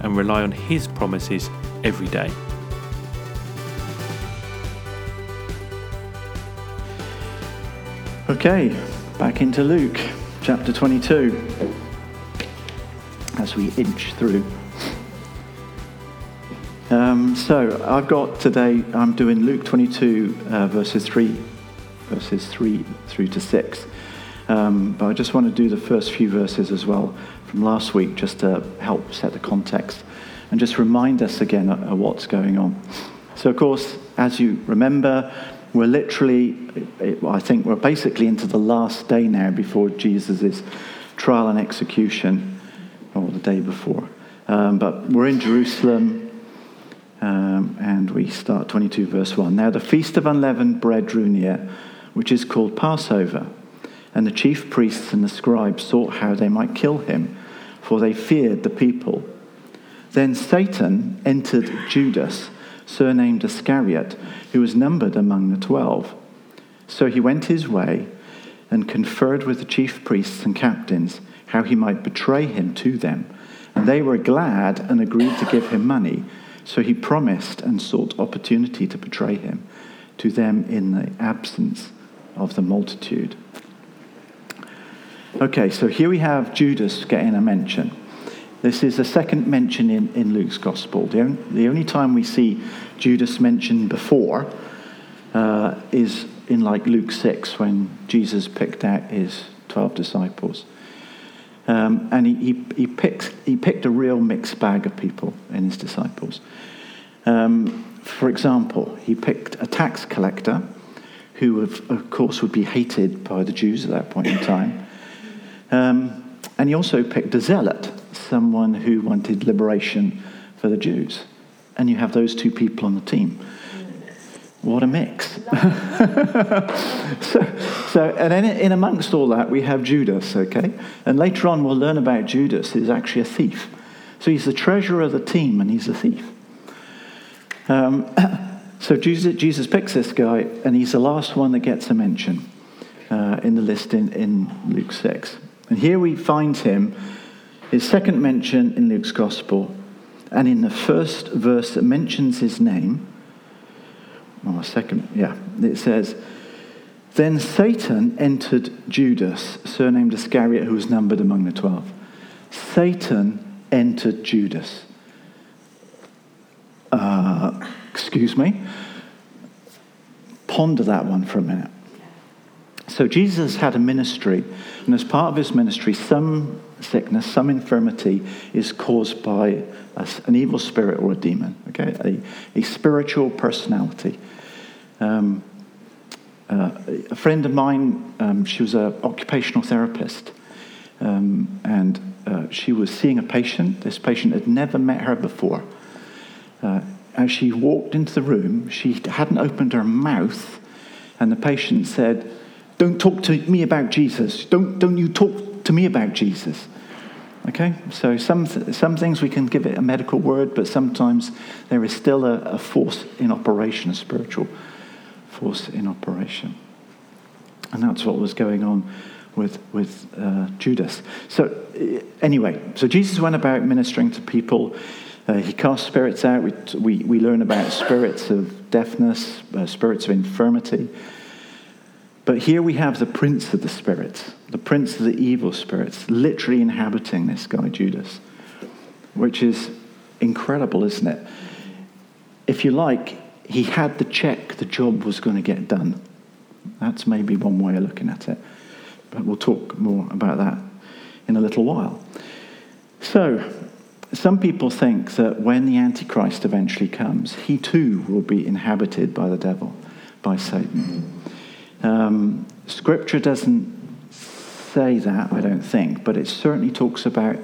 and rely on His promises every day. Okay, back into Luke chapter 22 as we inch through. Um, so I've got today, I'm doing Luke 22, uh, verses 3, verses 3 through to 6. Um, but I just want to do the first few verses as well from last week just to help set the context and just remind us again of, what's going on. So, of course, as you remember, we're literally, I think we're basically into the last day now before Jesus' trial and execution, or the day before. Um, but we're in Jerusalem, um, and we start 22, verse 1. Now, the feast of unleavened bread drew near, which is called Passover. And the chief priests and the scribes sought how they might kill him, for they feared the people. Then Satan entered Judas, surnamed Iscariot, who was numbered among the twelve. So he went his way and conferred with the chief priests and captains how he might betray him to them. And they were glad and agreed to give him money. So he promised and sought opportunity to betray him to them in the absence of the multitude. Okay, so here we have Judas getting a mention. This is the second mention in, in Luke's gospel. The only, the only time we see Judas mentioned before uh, is in like Luke 6 when Jesus picked out his 12 disciples. Um, and he, he, he, picked, he picked a real mixed bag of people in his disciples. Um, for example, he picked a tax collector who, of, of course, would be hated by the Jews at that point in time. Um, and he also picked a zealot, someone who wanted liberation for the Jews. And you have those two people on the team. What a mix. so, so, and in, in amongst all that, we have Judas, okay? And later on, we'll learn about Judas. He's actually a thief. So he's the treasurer of the team, and he's a thief. Um, so Jesus, Jesus, picks this guy, and he's the last one that gets a mention uh, in the list in, in Luke 6. And here we find him, his second mention in Luke's Gospel, and in the first verse that mentions his name, or second, yeah, it says, Then Satan entered Judas, surnamed Iscariot, who was numbered among the twelve. Satan entered Judas. Uh, excuse me. Ponder that one for a minute. So Jesus had a ministry, and as part of his ministry, some sickness, some infirmity is caused by a, an evil spirit or a demon, okay? A, a spiritual personality. Um, uh, a friend of mine, um, she was an occupational therapist, um, and uh, she was seeing a patient. This patient had never met her before. Uh, as she walked into the room, she hadn't opened her mouth, and the patient said, don't talk to me about Jesus. Don't, don't you talk to me about Jesus. Okay? So some, some things we can give it a medical word, but sometimes there is still a, a force in operation, a spiritual force in operation. And that's what was going on with, with uh, Judas. So, anyway, so Jesus went about ministering to people. Uh, he cast spirits out. We, we, we learn about spirits of deafness, uh, spirits of infirmity. But here we have the prince of the spirits, the prince of the evil spirits, literally inhabiting this guy, Judas, which is incredible, isn't it? If you like, he had the check, the job was going to get done. That's maybe one way of looking at it. But we'll talk more about that in a little while. So, some people think that when the Antichrist eventually comes, he too will be inhabited by the devil, by Satan. Um, scripture doesn't say that, I don't think, but it certainly talks about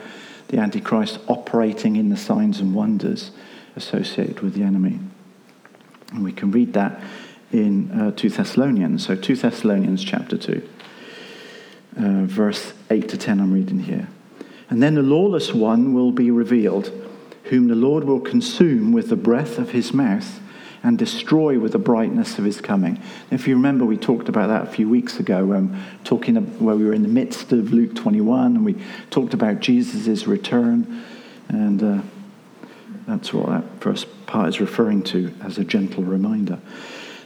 the Antichrist operating in the signs and wonders associated with the enemy. And we can read that in uh, 2 Thessalonians. So 2 Thessalonians chapter 2, uh, verse 8 to 10, I'm reading here. And then the lawless one will be revealed, whom the Lord will consume with the breath of his mouth and destroy with the brightness of his coming. If you remember, we talked about that a few weeks ago, um, talking where we were in the midst of Luke 21, and we talked about Jesus' return, and uh, that's what that first part is referring to as a gentle reminder.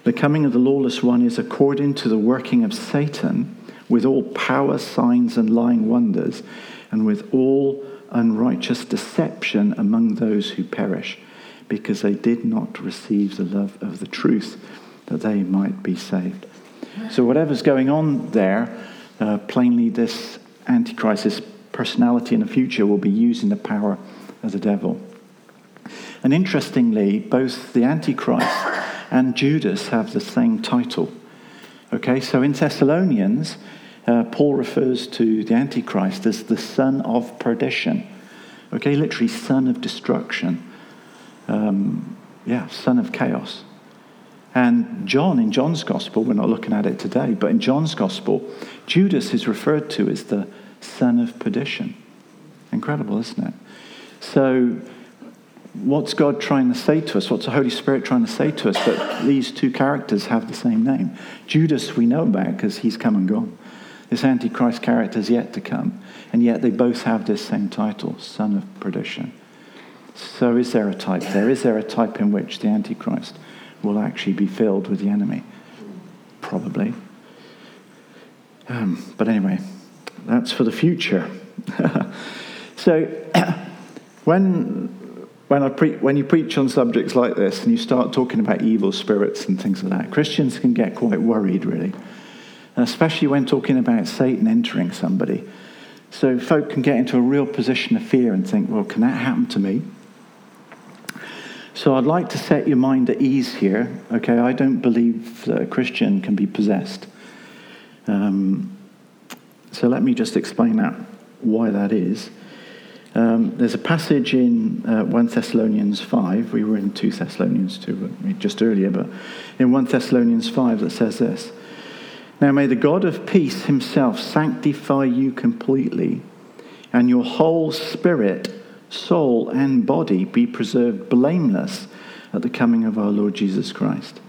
The coming of the lawless one is according to the working of Satan with all power, signs, and lying wonders, and with all unrighteous deception among those who perish, because they did not receive the love of the truth that they might be saved. So, whatever's going on there, uh, plainly, this Antichrist, this personality in the future, will be using the power of the devil. And interestingly, both the Antichrist and Judas have the same title. Okay, so in Thessalonians, uh, Paul refers to the Antichrist as the son of perdition. Okay, literally, son of destruction. Um, yeah, son of chaos. And John, in John's gospel, we're not looking at it today, but in John's gospel, Judas is referred to as the son of perdition. Incredible, isn't it? So what's God trying to say to us? What's the Holy Spirit trying to say to us? That these two characters have the same name. Judas, we know about because he's come and gone. This Antichrist character is yet to come. And yet they both have this same title, Son of Perdition. So is there a type there? Is there a type in which the Antichrist will actually be filled with the enemy? Probably. Um, but anyway, that's for the future. so when when, I pre- when you preach on subjects like this and you start talking about evil spirits and things like that, Christians can get quite worried, really. And especially when talking about Satan entering somebody. So folk can get into a real position of fear and think, well, can that happen to me? So I'd like to set your mind at ease here. Okay, I don't believe that a Christian can be possessed. Um, so let me just explain that, why that is. Um, there's a passage in uh, 1 Thessalonians 5. We were in 2 Thessalonians 2 just earlier, but in 1 Thessalonians 5 that says this Now may the God of peace himself sanctify you completely, and your whole spirit, soul, and body be preserved blameless at the coming of our Lord Jesus Christ.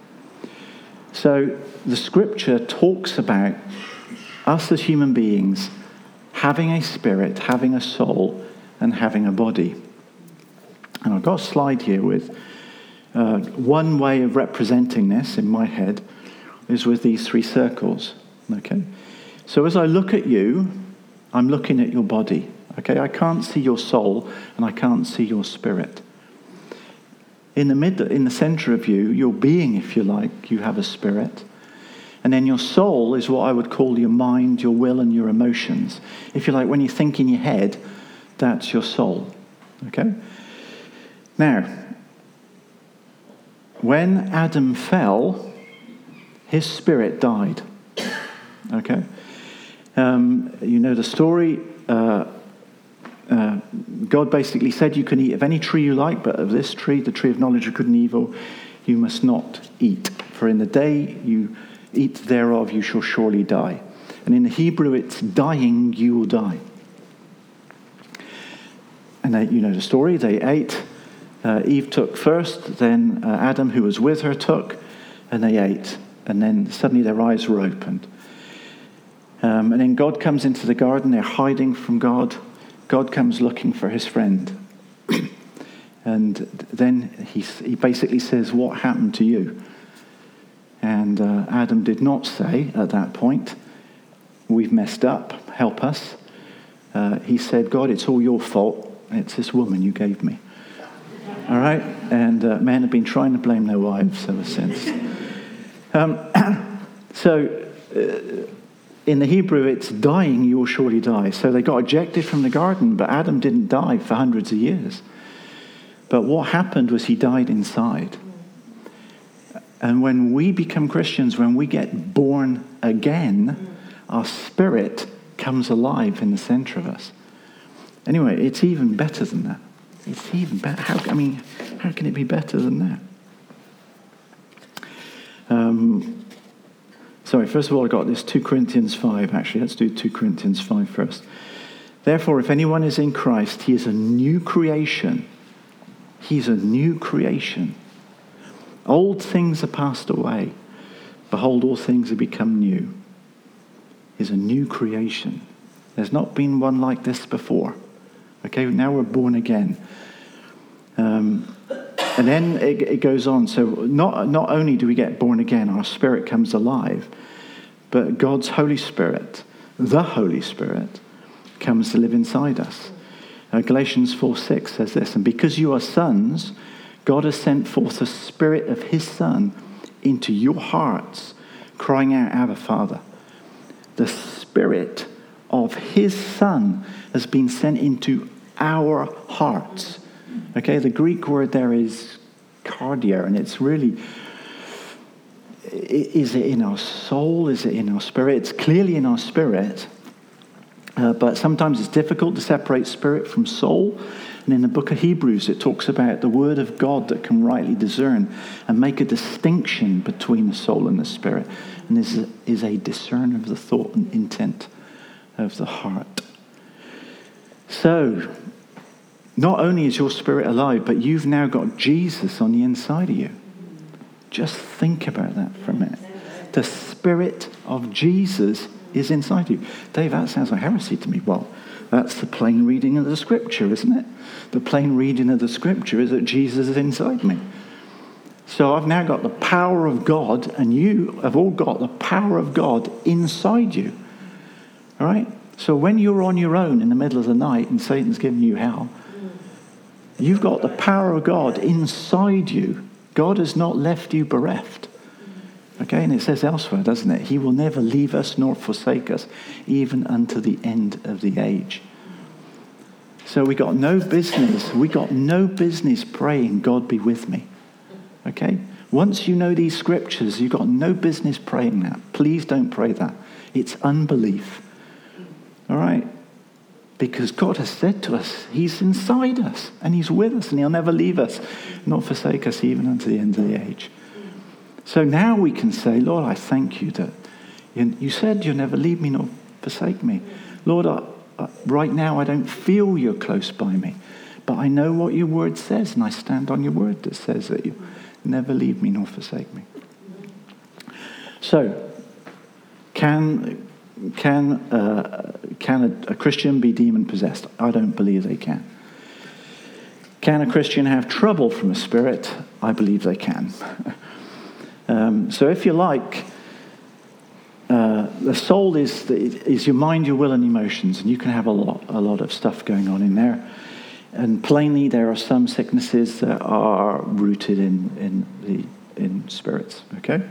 So the scripture talks about us as human beings having a spirit, having a soul, and having a body. And I've got a slide here with uh, one way of representing this in my head is with these three circles. Okay? So as I look at you, I'm looking at your body. Okay? I can't see your soul and I can't see your spirit. In the mid, in the center of you, your being, if you like, you have a spirit. And then your soul is what I would call your mind, your will, and your emotions. If you like, when you think in your head, that's your soul. Okay? Now, when Adam fell, his spirit died. Okay? Um, you know the story. Uh, uh, God basically said, You can eat of any tree you like, but of this tree, the tree of knowledge of good and evil, you must not eat. For in the day you eat thereof, you shall surely die. And in the Hebrew, it's dying, you will die. And they, you know the story. They ate. Uh, Eve took first, then uh, Adam, who was with her, took, and they ate. And then suddenly their eyes were opened. Um, and then God comes into the garden. They're hiding from God. God comes looking for his friend. and then he, he basically says, What happened to you? And uh, Adam did not say at that point, We've messed up, help us. Uh, he said, God, it's all your fault. It's this woman you gave me. All right? And uh, men have been trying to blame their wives ever since. Um, so, uh, in the Hebrew, it's dying, you will surely die. So they got ejected from the garden, but Adam didn't die for hundreds of years. But what happened was he died inside. And when we become Christians, when we get born again, our spirit comes alive in the center of us. Anyway, it's even better than that. It's even better. How, I mean, how can it be better than that? Um, sorry, first of all, I got this 2 Corinthians 5, actually. Let's do 2 Corinthians 5 first. Therefore, if anyone is in Christ, he is a new creation. He's a new creation. Old things are passed away. Behold, all things have become new. He's a new creation. There's not been one like this before. Okay, now we're born again. Um, and then it, it, goes on. So not, not only do we get born again, our spirit comes alive, but God's Holy Spirit, the Holy Spirit, comes to live inside us. Galatians 4 6 says this, and because you are sons, God has sent forth the Spirit of His Son into your hearts, crying out, Abba, Father. The Spirit of His Son has been sent into our hearts. Okay, the Greek word there is cardia, and it's really is it in our soul? Is it in our spirit? It's clearly in our spirit, uh, but sometimes it's difficult to separate spirit from soul. And in the book of Hebrews, it talks about the word of God that can rightly discern and make a distinction between the soul and the spirit, and is is a discerner of the thought and intent of the heart. So, not only is your spirit alive, but you've now got Jesus on the inside of you. Just think about that for a minute. The spirit of Jesus is inside you. Dave, that sounds like heresy to me. Well, that's the plain reading of the scripture, isn't it? The plain reading of the scripture is that Jesus is inside me. So I've now got the power of God, and you have all got the power of God inside you. All right? So when you're on your own in the middle of the night and Satan's giving you hell, you've got the power of God inside you. God has not left you bereft. Okay, and it says elsewhere, doesn't it? He will never leave us nor forsake us, even unto the end of the age. So we got no business, we got no business praying, God be with me. Okay? Once you know these scriptures, you've got no business praying that. Please don't pray that. It's unbelief. All right? Because God has said to us, He's inside us and He's with us and He'll never leave us, nor forsake us even unto the end of the age. So now we can say, Lord, I thank you that you, said you'll never leave me nor forsake me. Lord, I, I, right now I don't feel you're close by me, but I know what your word says, and I stand on your word that says that you never leave me nor forsake me. So, can, can, uh, can a, a Christian be demon possessed? I don't believe they can. Can a Christian have trouble from a spirit? I believe they can. Um, so, if you like, uh, the soul is, is your mind, your will, and emotions, and you can have a lot, a lot of stuff going on in there. And plainly, there are some sicknesses that are rooted in, in, the, in spirits, okay?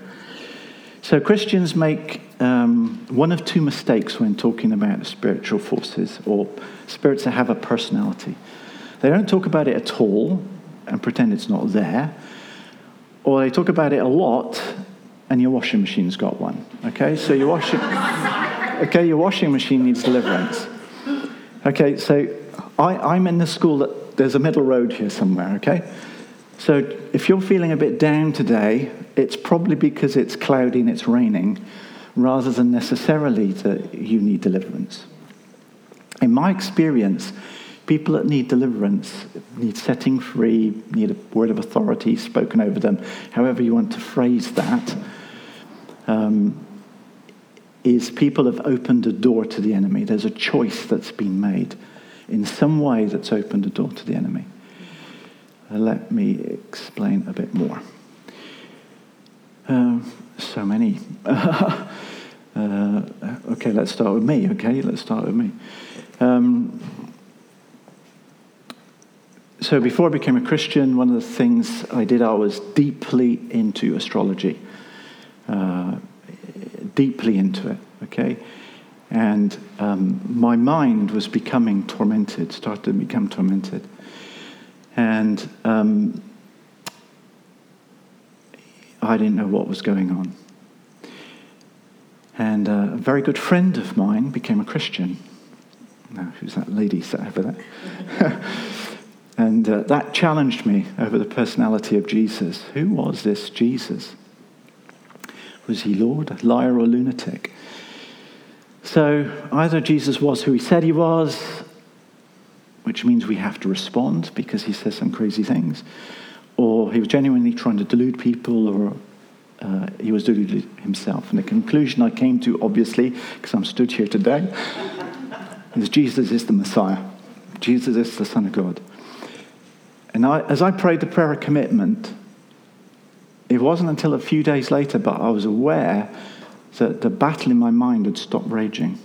So, Christians make um, one of two mistakes when talking about spiritual forces or spirits that have a personality. They don't talk about it at all and pretend it's not there or they talk about it a lot, and your washing machine's got one. Okay, so your washing, okay, your washing machine needs deliverance. Okay, so I, I'm in the school that there's a middle road here somewhere. Okay, so if you're feeling a bit down today, it's probably because it's cloudy and it's raining, rather than necessarily that you need deliverance. In my experience, People that need deliverance, need setting free, need a word of authority spoken over them, however you want to phrase that, um, is people have opened a door to the enemy. There's a choice that's been made in some way that's opened a door to the enemy. Uh, let me explain a bit more. Uh, so many. uh, okay, let's start with me. Okay, let's start with me. Um, so before I became a Christian, one of the things I did, I was deeply into astrology, uh, deeply into it, okay? And um, my mind was becoming tormented, started to become tormented. And um, I didn't know what was going on. And uh, a very good friend of mine became a Christian. No, who's that lady sat over there? and uh, that challenged me over the personality of Jesus. Who was this Jesus? Was he Lord, liar, or lunatic? So either Jesus was who he said he was, which means we have to respond because he says some crazy things, or he was genuinely trying to delude people, or uh, he was deluded himself. And the conclusion I came to, obviously, because I'm stood here today, is Jesus is the Messiah. Jesus is the Son of God. And I, as I prayed the prayer of commitment, it wasn't until a few days later, but I was aware that the battle in my mind had stopped raging.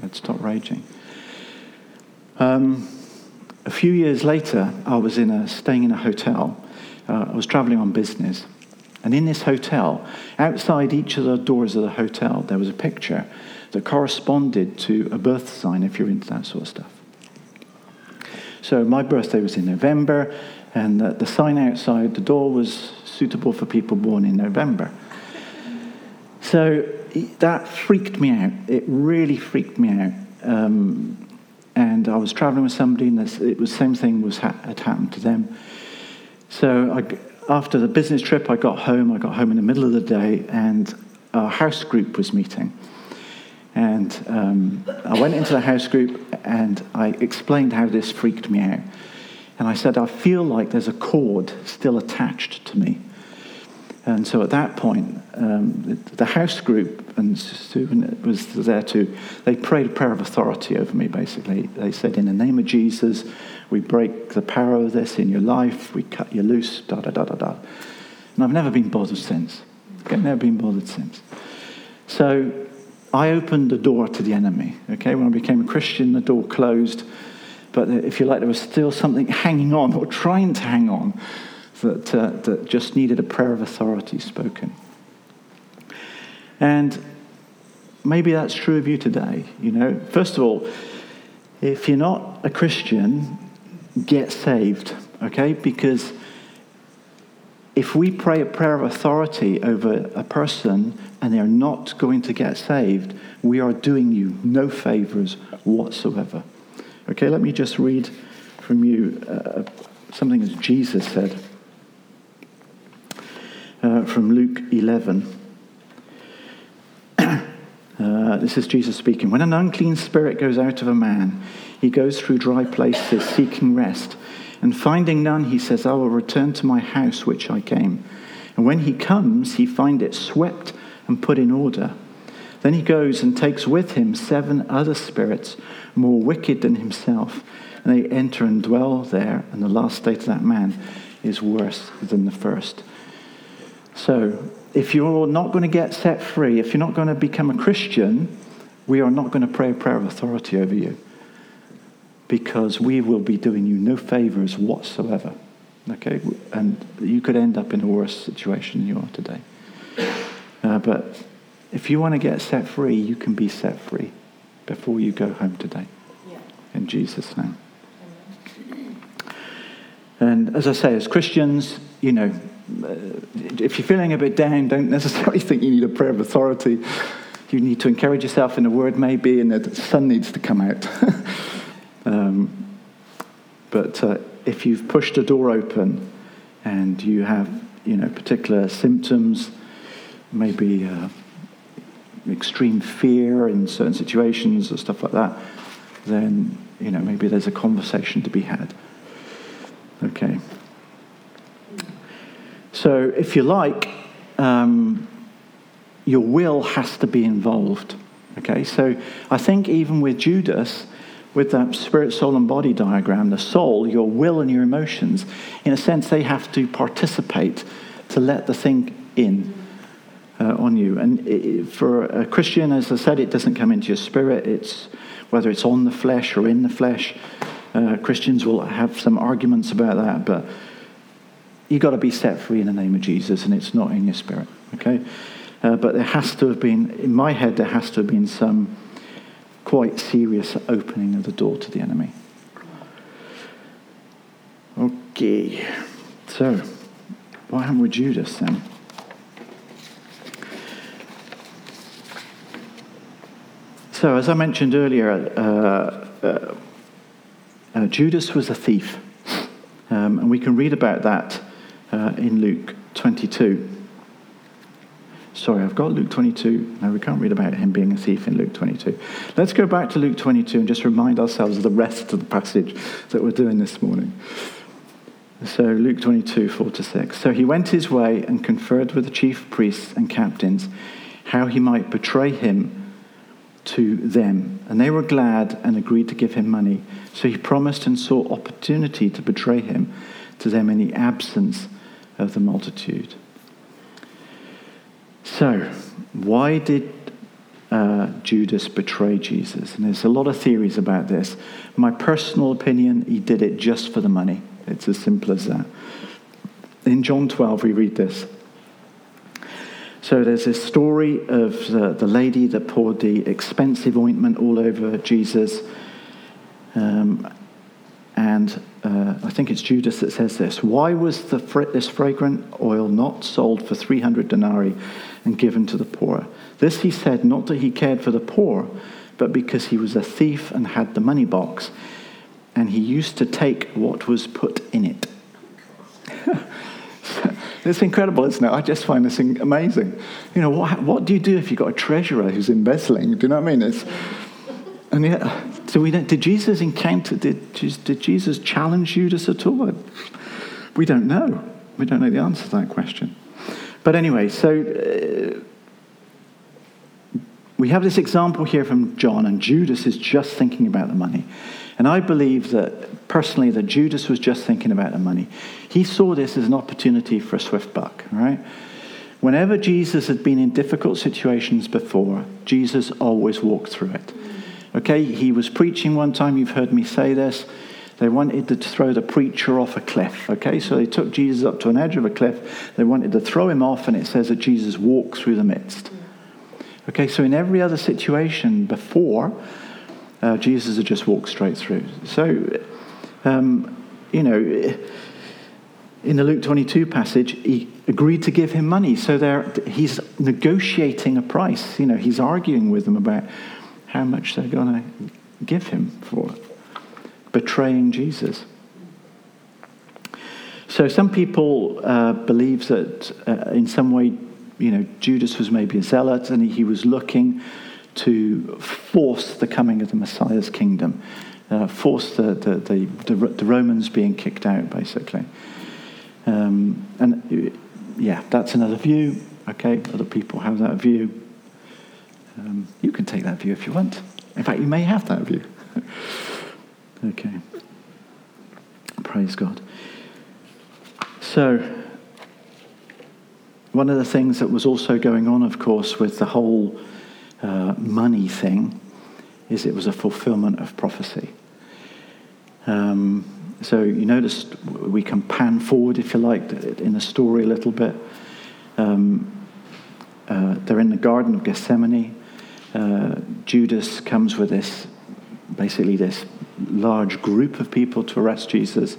Had stopped raging. Um, a few years later, I was in a, staying in a hotel. Uh, I was traveling on business. And in this hotel, outside each of the doors of the hotel, there was a picture that corresponded to a birth sign if you're into that sort of stuff. So my birthday was in November, and the, the sign outside the door was suitable for people born in November. So that freaked me out. It really freaked me out. Um, and I was traveling with somebody, and it was the same thing was ha- had happened to them. So I, after the business trip, I got home. I got home in the middle of the day, and our house group was meeting. And um, I went into the house group and I explained how this freaked me out. And I said, I feel like there's a cord still attached to me. And so at that point, um, the house group, and Susan was there too, they prayed a prayer of authority over me, basically. They said, In the name of Jesus, we break the power of this in your life, we cut you loose, da da da da da. And I've never been bothered since. I've never been bothered since. So I opened the door to the enemy. Okay, when I became a Christian, the door closed. But if you like, there was still something hanging on or trying to hang on that, uh, that just needed a prayer of authority spoken. And maybe that's true of you today. You know, first of all, if you're not a Christian, get saved, okay? Because if we pray a prayer of authority over a person and they're not going to get saved, we are doing you no favors whatsoever. Okay, let me just read from you uh, something that Jesus said uh, from Luke 11. uh, this is Jesus speaking. When an unclean spirit goes out of a man, he goes through dry places seeking rest. And finding none, he says, I will return to my house which I came. And when he comes, he finds it swept and put in order. Then he goes and takes with him seven other spirits more wicked than himself. And they enter and dwell there. And the last state of that man is worse than the first. So, if you're not going to get set free, if you're not going to become a Christian, we are not going to pray a prayer of authority over you because we will be doing you no favors whatsoever. Okay? And you could end up in a worse situation than you are today. Uh, but if you want to get set free, you can be set free before you go home today. Yeah. In Jesus' name. And as I say, as Christians, you know, uh, if you're feeling a bit down, don't necessarily think you need a prayer of authority. You need to encourage yourself in the word, maybe, and the sun needs to come out. um, but uh, if you've pushed a door open and you have, you know, particular symptoms, maybe uh, extreme fear in certain situations or stuff like that, then, you know, maybe there's a conversation to be had. Okay. So, if you like, um, your will has to be involved. Okay, so I think even with Judas, with that spirit, soul, and body diagram, the soul, your will, and your emotions, in a sense, they have to participate to let the thing in uh, on you. And it, for a Christian, as I said, it doesn't come into your spirit. It's whether it's on the flesh or in the flesh. Uh, Christians will have some arguments about that, but you've got to be set free in the name of Jesus, and it's not in your spirit, okay? Uh, but there has to have been, in my head, there has to have been some quite serious opening of the door to the enemy. Okay, so what happened with Judas then? So as I mentioned earlier, uh, uh, uh, Judas was a thief. Um, and we can read about that uh, in Luke 22. Sorry, I've got Luke 22. No, we can't read about him being a thief in Luke 22. Let's go back to Luke 22 and just remind ourselves of the rest of the passage that we're doing this morning. So, Luke 22, 4 to 6. So he went his way and conferred with the chief priests and captains how he might betray him to them. And they were glad and agreed to give him money. So he promised and sought opportunity to betray him to them in the absence of the multitude. So, why did uh, Judas betray Jesus? And there's a lot of theories about this. My personal opinion, he did it just for the money. It's as simple as that. In John 12, we read this. So there's this story of the, the lady that poured the expensive ointment all over Jesus. Um, and uh, I think it's Judas that says this. Why was the, this fragrant oil not sold for 300 denarii and given to the poor? This he said not that he cared for the poor, but because he was a thief and had the money box, and he used to take what was put in it. It's incredible, isn't it? I just find this amazing. You know, what, what do you do if you've got a treasurer who's embezzling? Do you know what I mean? It's, and yet, so we don't, did Jesus encounter, did, did Jesus challenge Judas at all? We don't know. We don't know the answer to that question. But anyway, so uh, we have this example here from John, and Judas is just thinking about the money. And I believe that personally that Judas was just thinking about the money. He saw this as an opportunity for a swift buck, right? Whenever Jesus had been in difficult situations before, Jesus always walked through it. Okay, he was preaching one time, you've heard me say this. They wanted to throw the preacher off a cliff. Okay, so they took Jesus up to an edge of a cliff. They wanted to throw him off, and it says that Jesus walked through the midst. Okay, so in every other situation before, uh, Jesus had just walked straight through. So, um, you know, in the Luke 22 passage, he agreed to give him money. So there, he's negotiating a price. You know, he's arguing with them about how much they're going to give him for betraying Jesus. So some people uh, believe that uh, in some way, you know, Judas was maybe a zealot and he was looking to force the coming of the Messiah's kingdom, uh, force the, the, the, the, Romans being kicked out, basically. Um, and yeah, that's another view. Okay, other people have that view. Um, you can take that view if you want. In fact, you may have that view. okay. Praise God. So, one of the things that was also going on, of course, with the whole uh, money thing is it was a fulfillment of prophecy. Um, so you notice we can pan forward, if you like, in the story a little bit. Um, uh, they're in the Garden of Gethsemane. Uh, Judas comes with this, basically this large group of people to arrest Jesus.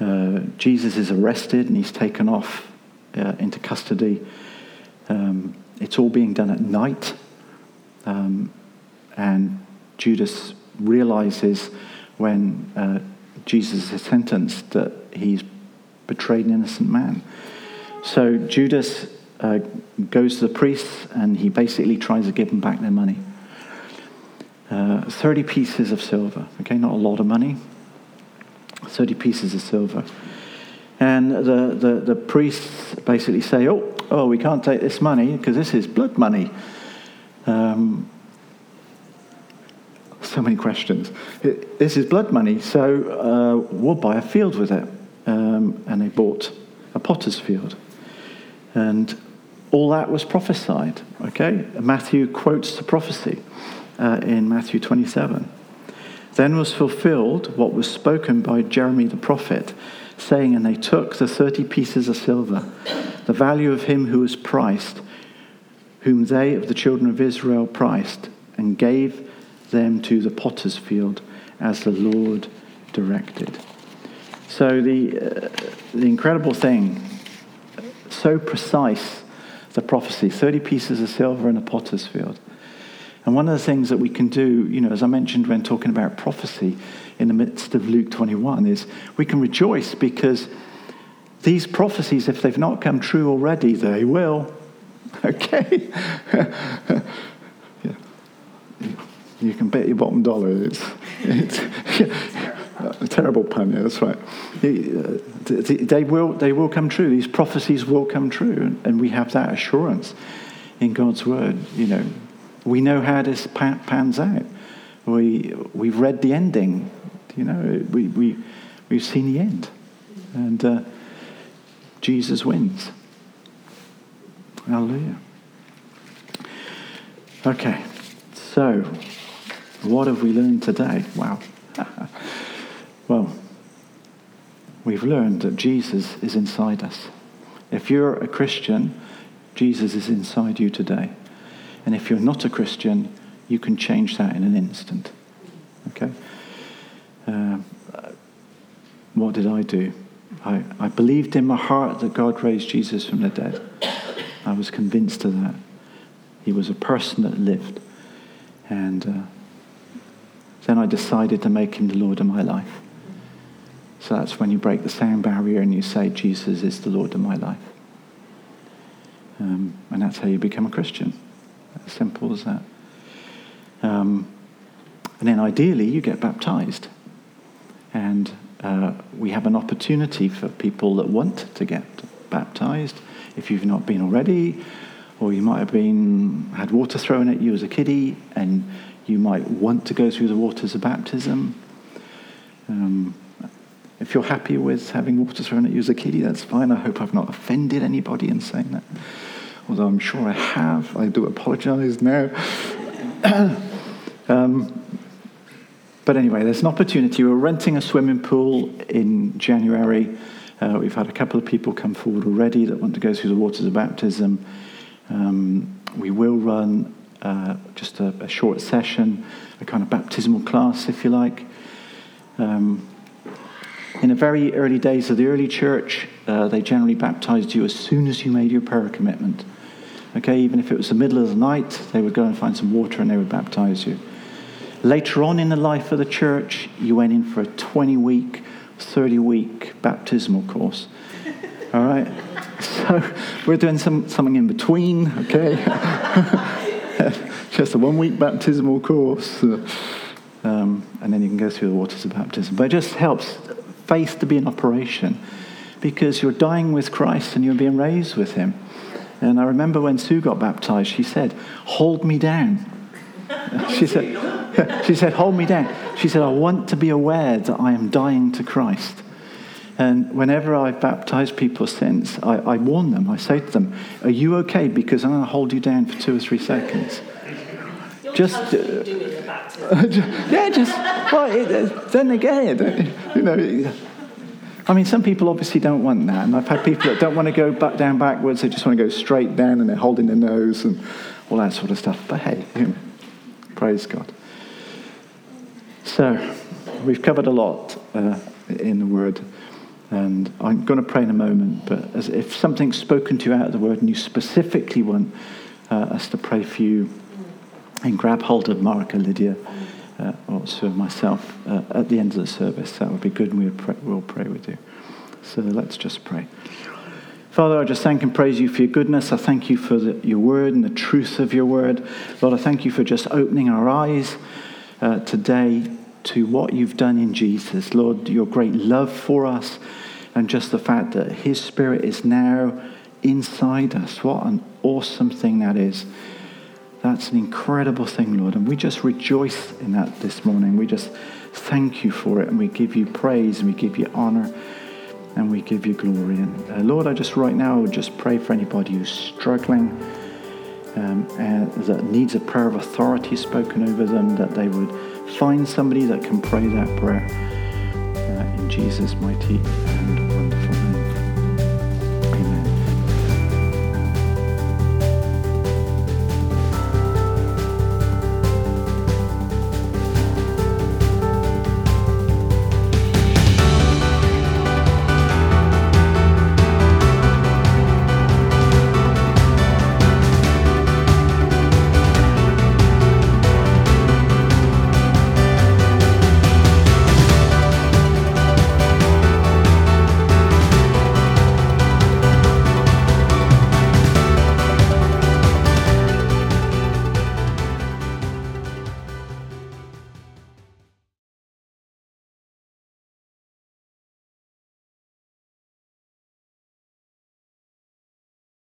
Uh, Jesus is arrested and he's taken off uh, into custody. Um, it's all being done at night. Um, and Judas realizes when uh, Jesus is sentenced that he's betrayed an innocent man. So Judas uh, goes to the priests and he basically tries to give them back their money. Uh, 30 pieces of silver, okay, not a lot of money. 30 pieces of silver. And the, the, the priests basically say, oh, oh, we can't take this money because this is blood money. Um, so many questions. It, this is blood money, so uh, we'll buy a field with it. Um, and they bought a potter's field. And all that was prophesied. Okay? Matthew quotes the prophecy uh, in Matthew 27. Then was fulfilled what was spoken by Jeremy the prophet, saying, And they took the 30 pieces of silver, the value of him who was priced, whom they of the children of Israel priced, and gave them to the potter's field as the Lord directed. So, the, uh, the incredible thing, so precise, the prophecy 30 pieces of silver in a potter's field. And one of the things that we can do, you know, as I mentioned when talking about prophecy in the midst of Luke 21, is we can rejoice because these prophecies, if they've not come true already, they will. Okay? yeah. You can bet your bottom dollar it's, it's a terrible pun, yeah, that's right. They will, they will come true. These prophecies will come true, and we have that assurance in God's word. You know, we know how this pans out. We, we've read the ending. You know, we, we, we've seen the end. And uh, Jesus wins. Hallelujah. Okay, so what have we learned today? Wow. well, we've learned that Jesus is inside us. If you're a Christian, Jesus is inside you today. And if you're not a Christian, you can change that in an instant. Okay? Uh, what did I do? I, I believed in my heart that God raised Jesus from the dead. I was convinced of that. He was a person that lived. And uh, then I decided to make him the Lord of my life. So that's when you break the sound barrier and you say, Jesus is the Lord of my life. Um, and that's how you become a Christian. As simple as that. Um, and then ideally, you get baptized. And uh, we have an opportunity for people that want to get baptized. If you've not been already, or you might have been had water thrown at you as a kiddie, and you might want to go through the waters of baptism. Um, if you're happy with having water thrown at you as a kiddie, that's fine. I hope I've not offended anybody in saying that. Although I'm sure I have. I do apologize now. um, but anyway, there's an opportunity. We're renting a swimming pool in January. Uh, we've had a couple of people come forward already that want to go through the waters of baptism. Um, we will run uh, just a, a, short session, a kind of baptismal class, if you like. Um, in the very early days of the early church, uh, they generally baptized you as soon as you made your prayer commitment. Okay, even if it was the middle of the night, they would go and find some water and they would baptize you. Later on in the life of the church, you went in for a 20 week, 30 week baptismal course. All right? So we're doing some, something in between, okay? Just a one week baptismal course. Um, and then you can go through the waters of baptism. But it just helps faith to be in operation because you're dying with Christ and you're being raised with Him. And I remember when Sue got baptized, she said, Hold me down. She said, she said, Hold me down. She said, I want to be aware that I am dying to Christ. And whenever I've baptized people since, I, I warn them. I say to them, Are you okay? Because I'm going to hold you down for two or three seconds. just, uh, yeah, just, well, it, uh, then again, you know. I mean, some people obviously don't want that. And I've had people that don't want to go back down backwards. They just want to go straight down and they're holding their nose and all that sort of stuff. But hey, you know, praise God. So, we've covered a lot uh, in the Word. And I'm going to pray in a moment. But as if something's spoken to you out of the Word and you specifically want uh, us to pray for you, and grab hold of Mark or Lydia uh, or of myself uh, at the end of the service. That would be good, and we'll pray, we'll pray with you. So let's just pray. Father, I just thank and praise you for your goodness. I thank you for the, your word and the truth of your word. Lord, I thank you for just opening our eyes uh, today to what you've done in Jesus. Lord, your great love for us and just the fact that his spirit is now inside us. What an awesome thing that is. That's an incredible thing, Lord. And we just rejoice in that this morning. We just thank you for it. And we give you praise and we give you honor and we give you glory. And uh, Lord, I just right now would just pray for anybody who's struggling, um, and that needs a prayer of authority spoken over them, that they would find somebody that can pray that prayer uh, in Jesus' mighty and wonderful name.